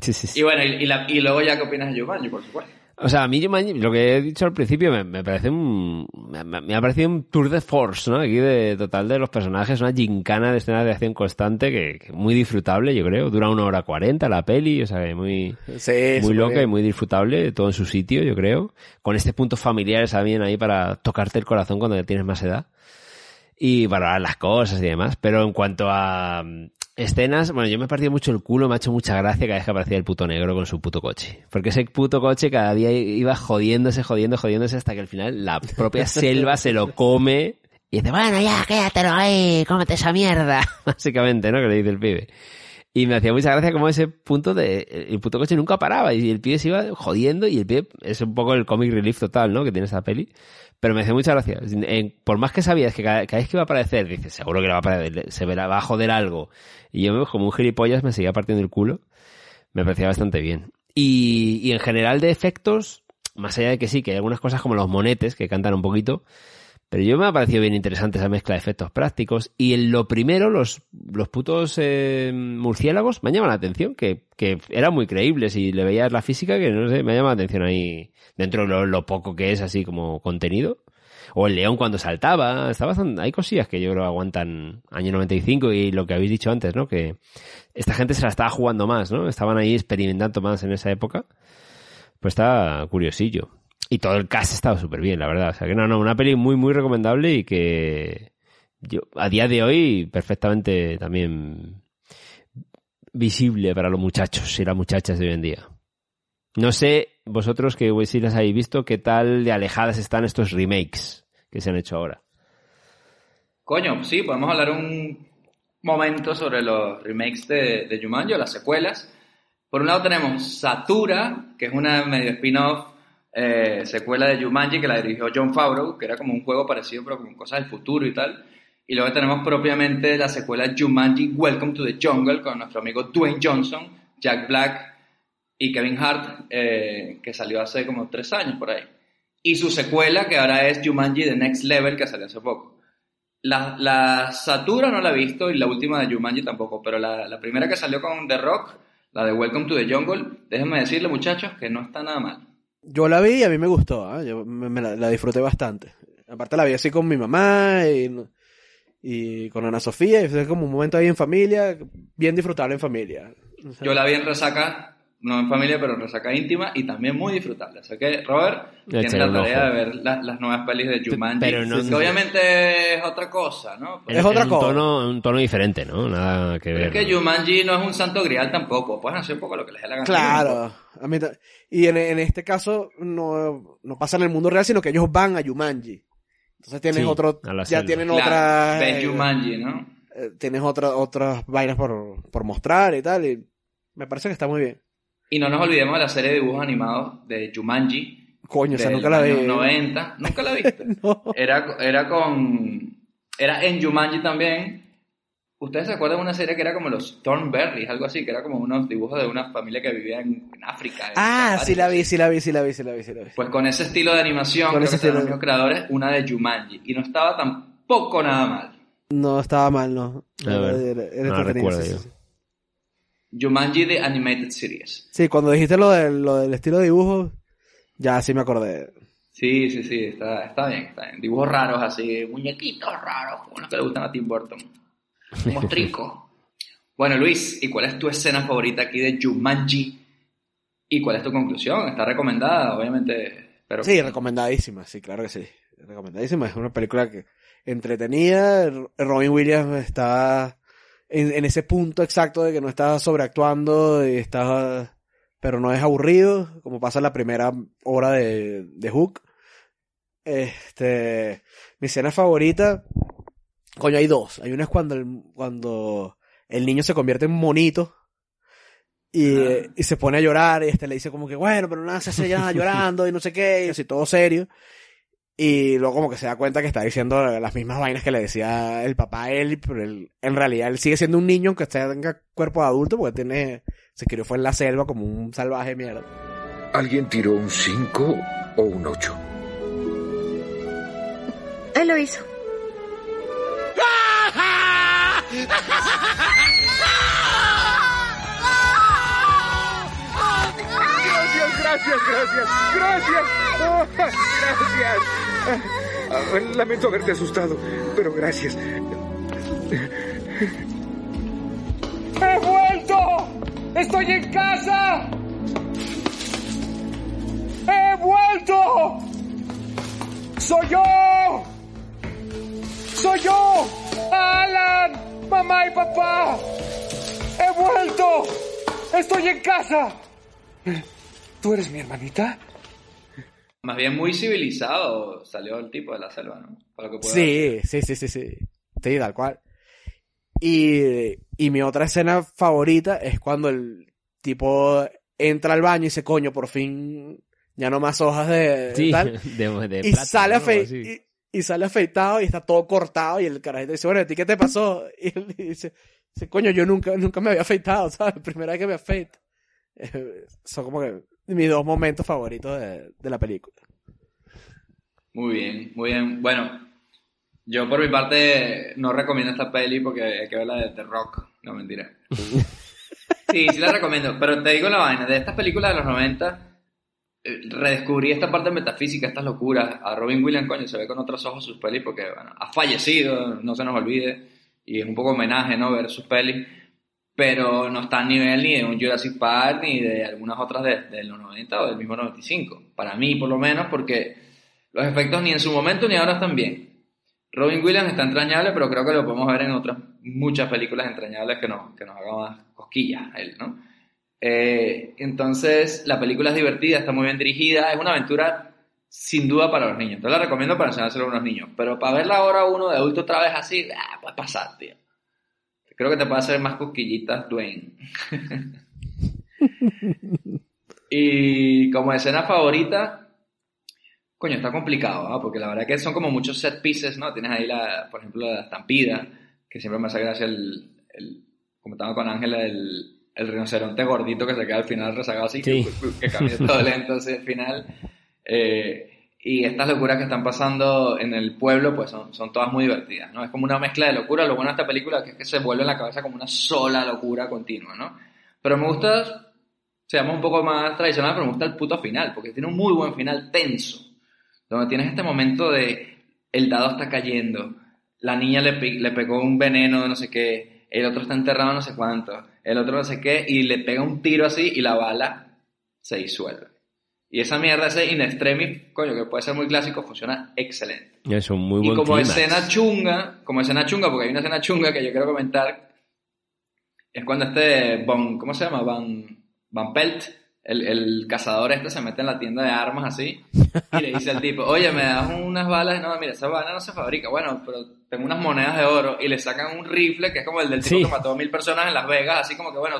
Sí, sí, sí. Y bueno, y, y la- y luego ya qué opinas de Jumanji, por supuesto. O sea, a mí Jumanji, lo que he dicho al principio, me, me parece un... Me, me- ha parecido un tour de force, ¿no? Aquí de total de los personajes, una gincana de escenas de acción constante que, que muy disfrutable, yo creo. Dura una hora cuarenta la peli, o sea, que muy... Sí, muy loca y muy disfrutable, todo en su sitio, yo creo. Con este punto familiares también ahí para tocarte el corazón cuando ya tienes más edad. Y valorar las cosas y demás. Pero en cuanto a escenas, bueno, yo me he partido mucho el culo, me ha hecho mucha gracia cada vez que aparecía el puto negro con su puto coche. Porque ese puto coche cada día iba jodiéndose, jodiendo, jodiéndose hasta que al final la propia selva se lo come. Y dice, bueno, ya, quédatelo ahí, cómete esa mierda. [LAUGHS] Básicamente, ¿no? Que le dice el pibe. Y me hacía mucha gracia como ese punto de el puto coche nunca paraba y el pibe se iba jodiendo y el pibe es un poco el comic relief total, ¿no? Que tiene esa peli. Pero me hacía mucha gracia. En- por más que sabías que cada, cada vez que iba a aparecer, dices, seguro que le va a aparecer, se verá, va a joder algo. Y yo como un gilipollas me seguía partiendo el culo. Me parecía bastante bien. Y, y en general de efectos, más allá de que sí, que hay algunas cosas como los monetes que cantan un poquito, pero yo me ha parecido bien interesante esa mezcla de efectos prácticos. Y en lo primero, los, los putos eh, murciélagos me han llamado la atención, que, que eran muy creíbles y le veías la física que no sé, me ha llamado la atención ahí, dentro de lo, poco que es así como contenido. O el león cuando saltaba, está bastante, hay cosillas que yo creo aguantan año 95 y lo que habéis dicho antes, ¿no? Que esta gente se la estaba jugando más, ¿no? Estaban ahí experimentando más en esa época. Pues está curiosillo. Y todo el cast estaba súper bien, la verdad. O sea que no, no, una peli muy, muy recomendable y que yo, a día de hoy, perfectamente también visible para los muchachos y las muchachas de hoy en día. No sé, vosotros que si las habéis visto, qué tal de alejadas están estos remakes que se han hecho ahora. Coño, sí, podemos hablar un momento sobre los remakes de, de Jumanji las secuelas. Por un lado tenemos Satura, que es una medio spin-off eh, secuela de Jumanji que la dirigió John Favreau, que era como un juego parecido pero con cosas del futuro y tal. Y luego tenemos propiamente la secuela Jumanji Welcome to the Jungle con nuestro amigo Dwayne Johnson, Jack Black y Kevin Hart, eh, que salió hace como tres años por ahí. Y su secuela, que ahora es Jumanji The Next Level, que salió hace poco. La, la Satura no la he visto y la última de Jumanji tampoco, pero la, la primera que salió con The Rock, la de Welcome to the Jungle, déjenme decirle muchachos que no está nada mal. Yo la vi y a mí me gustó, ¿ah? yo me, la, disfruté bastante. Aparte la vi así con mi mamá y, y con Ana Sofía, y fue como un momento ahí en familia, bien disfrutable en familia. Yo la vi en resaca, no en familia, pero en resaca íntima y también muy disfrutable. Así que, Robert, tienes la tarea de ver la- las nuevas pelis de Jumanji, Pero no- que obviamente es otra cosa, ¿no? Es otra un cosa. Tono, un tono diferente, ¿no? Nada que Pero ver. es que ¿no? Jumanji no es un santo grial tampoco, pueden hacer un poco lo que les dé la gana. Claro, a mí y en, en este caso no, no pasa en el mundo real, sino que ellos van a Jumanji. Entonces tienes Sí, otro, ya selva. tienen Claro, otras, ves eh, Jumanji, ¿no? eh, tienes otra- otras vainas por, por mostrar y tal, y me parece que está muy bien. Y no nos olvidemos de la serie de dibujos animados de Jumanji. Coño, o sea, nunca la vi. 90. ¿Nunca la viste? [LAUGHS] No. Era, era con... Era en Jumanji también. ¿Ustedes se acuerdan de una serie que era como los Thornberries, algo así? Que era como unos dibujos de una familia que vivía en, en África. en Ah, sí la vi, sí la vi, sí la vi, sí la vi, sí la vi. Pues con ese estilo de animación, Con creo ese que eran los estilo. mismos creadores, una de Jumanji. Y no estaba tampoco nada mal. No estaba mal, no. A ver, Era- era no la recuerdo sí, yo. sí, sí. Jumanji The Animated Series. Sí, cuando dijiste lo, del- lo del estilo de dibujo, ya sí me acordé. Sí, sí, sí, está, está bien, está bien. Dibujos raros así, muñequitos raros, como los que le gustan a Tim Burton. Mostrico. [LAUGHS] bueno, Luis, ¿y cuál es tu escena favorita aquí de Jumanji? ¿Y cuál es tu conclusión? ¿Está recomendada? Obviamente, pero... Sí, recomendadísima, sí, claro que sí. Recomendadísima, es una película que entretenida. Robin Williams está en, en ese punto exacto de que no está sobreactuando y está pero no es aburrido, como pasa en la primera hora de, de Hook. Este, mi escena favorita, coño, hay dos. Hay una es cuando el, cuando el niño se convierte en monito y, Ah. y se pone a llorar y este le dice como que, bueno, pero nada, se hace ya llorando y no sé qué, y [LAUGHS] así todo serio. Y luego como que se da cuenta que está diciendo las mismas vainas que le decía el papá a él, pero él, en realidad él sigue siendo un niño aunque esté- tenga cuerpo de adulto porque tiene, se crió fue en la selva como un salvaje mierda. ¿Alguien tiró un 5 o un 8? Él lo hizo. [LAUGHS] gracias, gracias, gracias. Oh, gracias. Ah, lamento haberte asustado, pero gracias. ¡He vuelto! ¡Estoy en casa! ¡He vuelto! ¡Soy yo! ¡Soy yo! ¡Alan! ¡Mamá y papá! ¡He vuelto! ¡Estoy en casa! ¿Tú eres mi hermanita? Más bien muy civilizado salió el tipo de la selva, ¿no? Para lo que Sí, sí, sí, sí, sí. Sí, tal cual. Y, y mi otra escena favorita es cuando el tipo entra al baño y dice, coño, por fin ya no más hojas de Sí, tal. [LAUGHS] de, de y sale ¿no? Y, y sale afeitado y está todo cortado y el carajito dice, bueno, ¿a ti qué te pasó? [LAUGHS] Y él dice, dice, coño, yo nunca, nunca me había afeitado, ¿sabes? Primera vez que me afeito. [LAUGHS] Son como que mis dos momentos favoritos de, de la película. Muy bien, muy bien. Bueno, yo por mi parte no recomiendo esta peli porque hay que verla de The Rock. No, mentira. [LAUGHS] Sí, sí la recomiendo. Pero te digo la vaina, de estas películas de los 90, eh, redescubrí esta parte metafísica, estas locuras. A Robin Williams, coño, se ve con otros ojos sus pelis porque, bueno, ha fallecido, no se nos olvide. Y es un poco homenaje, ¿no? Ver sus pelis. Pero no está a nivel ni de un Jurassic Park ni de algunas otras de, de los 90 o del mismo 95. Para mí, por lo menos, porque los efectos ni en su momento ni ahora están bien. Robin Williams está entrañable, pero creo que lo podemos ver en otras muchas películas entrañables que nos, que nos hagan más cosquillas a él, ¿no? Eh, entonces, la película es divertida, está muy bien dirigida, es una aventura sin duda para los niños. Entonces la recomiendo para enseñárselo a unos niños. Pero para verla ahora uno de adulto otra vez así, ah, puede pasar, tío. Creo que te puede hacer más cosquillitas, Dwayne. [LAUGHS] y como escena favorita, coño, está complicado, ¿ah? porque la verdad que son como muchos set pieces, ¿no? Tienes ahí, la, por ejemplo, la estampida, que siempre me hace gracia el, el como estaba con Ángela, el, el rinoceronte gordito que se queda al final rezagado así, Sí. que, que camina todo lento así al final. Eh, y estas locuras que están pasando en el pueblo, pues son, son todas muy divertidas, ¿no? Es como una mezcla de locura. Lo bueno de esta película es que se vuelve en la cabeza como una sola locura continua, ¿no? Pero me gusta, seamos un poco más tradicional, pero me gusta el puto final, porque tiene un muy buen final tenso, donde tienes este momento de el dado está cayendo, la niña le, le pegó un veneno de no sé qué, el otro está enterrado no sé cuánto, el otro no sé qué, y le pega un tiro así y la bala se disuelve. Y esa mierda, ese in extremis, coño, que puede ser muy clásico, funciona excelente. Es un muy Y buen como clímax. escena chunga, como escena chunga, porque hay una escena chunga que yo quiero comentar, es cuando este Van, ¿cómo se llama? Van, Van Pelt, el, el cazador este se mete en la tienda de armas así y le dice al tipo, oye, me das unas balas, no, mira, esa bala no se fabrica, bueno, pero tengo unas monedas de oro y le sacan un rifle que es como el del tipo Sí. que mató a mil personas en Las Vegas, así como que, bueno,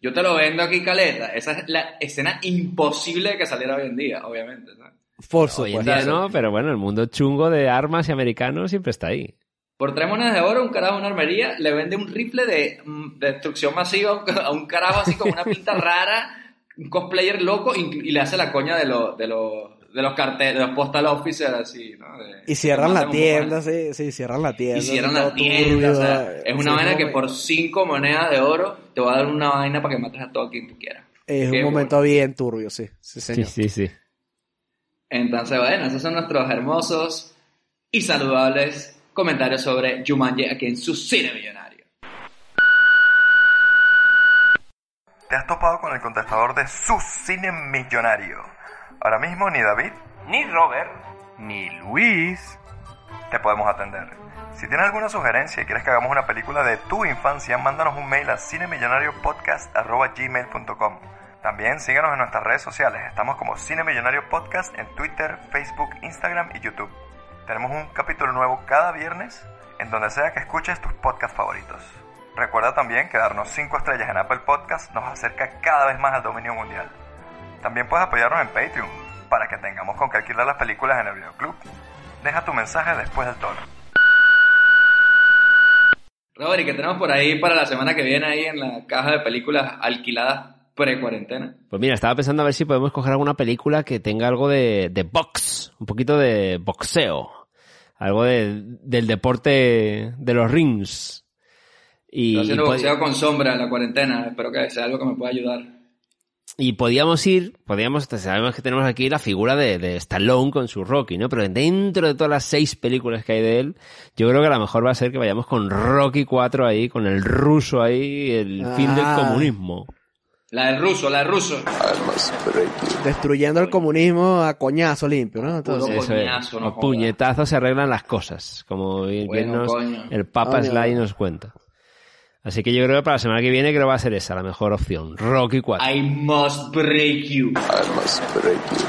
yo te lo vendo aquí, caleta. Esa es la escena imposible de que saliera hoy en día, obviamente. ¿sabes? Por Hoy en supuesto. día no, pero bueno, el mundo chungo de armas y americanos siempre está ahí. Por tres monedas de oro, un carajo de una armería le vende un rifle de, mm, de destrucción masiva a un carajo así con una pinta [LAUGHS] rara, un cosplayer loco, y, y le hace la coña de, los de, los de los carteles, de los postal officers, así, ¿no? De- Y cierran la tienda, sí, sí, cierran la tienda. Y cierran la tienda, turbio, o sea, es sí, una vaina que por cinco monedas de oro te va a dar una vaina para que mates a todo quien tú quieras. Es Qué un momento bien turbio, sí. Sí, sí, sí. Entonces, bueno, esos son nuestros hermosos y saludables comentarios sobre Jumanji aquí en su cine millonario. Te has topado con el contestador de su cine millonario. Ahora mismo ni David, ni Robert, ni Luis te podemos atender. Si tienes alguna sugerencia y quieres que hagamos una película de tu infancia, mándanos un mail a cinemillonariopodcast.gmail.com También síguenos en nuestras redes sociales. Estamos como Cine Millonario Podcast en Twitter, Facebook, Instagram y YouTube. Tenemos un capítulo nuevo cada viernes en donde sea que escuches tus podcasts favoritos. Recuerda también que darnos 5 estrellas en Apple Podcast nos acerca cada vez más al dominio mundial. También puedes apoyarnos en Patreon para que tengamos con qué alquilar las películas en el videoclub. Deja tu mensaje después del tono. Robert, ¿y qué tenemos por ahí para la semana que viene ahí en la caja de películas alquiladas pre-cuarentena? Pues mira, estaba pensando a ver si podemos coger alguna película que tenga algo de, de box, un poquito de boxeo, algo de, del deporte de los rings. Y, Estoy haciendo boxeo con sombra en la cuarentena. Espero que sea algo que me pueda ayudar. Y podíamos ir, podíamos, sabemos que tenemos aquí la figura de, de Stallone con su Rocky, ¿no? Pero dentro de todas las seis películas que hay de él, yo creo que a lo mejor va a ser que vayamos con Rocky 4 ahí, con el ruso ahí, el fin del Ah. comunismo. La del ruso, la del ruso. Destruyendo el comunismo a coñazo limpio, ¿no? Entonces, Puro Eso es. coñazo, no A puñetazos se arreglan las cosas, como bien, bien Bueno, nos- coño. el Papa Coño. Sly nos cuenta. Así que yo creo que para la semana que viene creo que va a ser esa la mejor opción. Rocky 4. I must break you.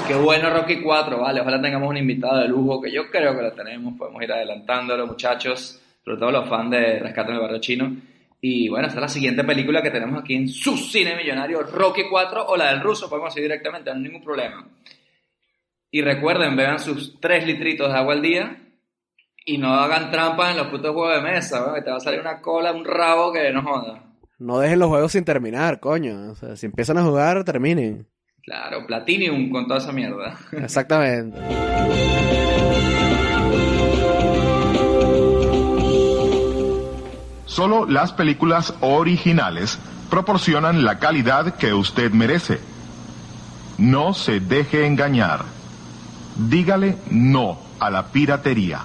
Qué bueno Rocky 4, vale. Ojalá tengamos un invitado de lujo, que yo creo que lo tenemos. Podemos ir adelantándolo, muchachos. Sobre todo los fans de Rescate en el Barrio Chino. Y bueno, esta es la siguiente película que tenemos aquí en su cine millonario, Rocky 4 o la del ruso. Podemos ir directamente, no hay ningún problema. Y recuerden, beban sus 3 litritos de agua al día. Y no hagan trampa en los putos juegos de mesa, ¿no? que te va a salir una cola, un rabo que no joda. no dejen los juegos sin terminar, coño. O sea, si empiezan a jugar, terminen. Claro, Platinum con toda esa mierda. [LAUGHS] Exactamente. Solo las películas originales proporcionan la calidad que usted merece. No se deje engañar. Dígale no a la piratería.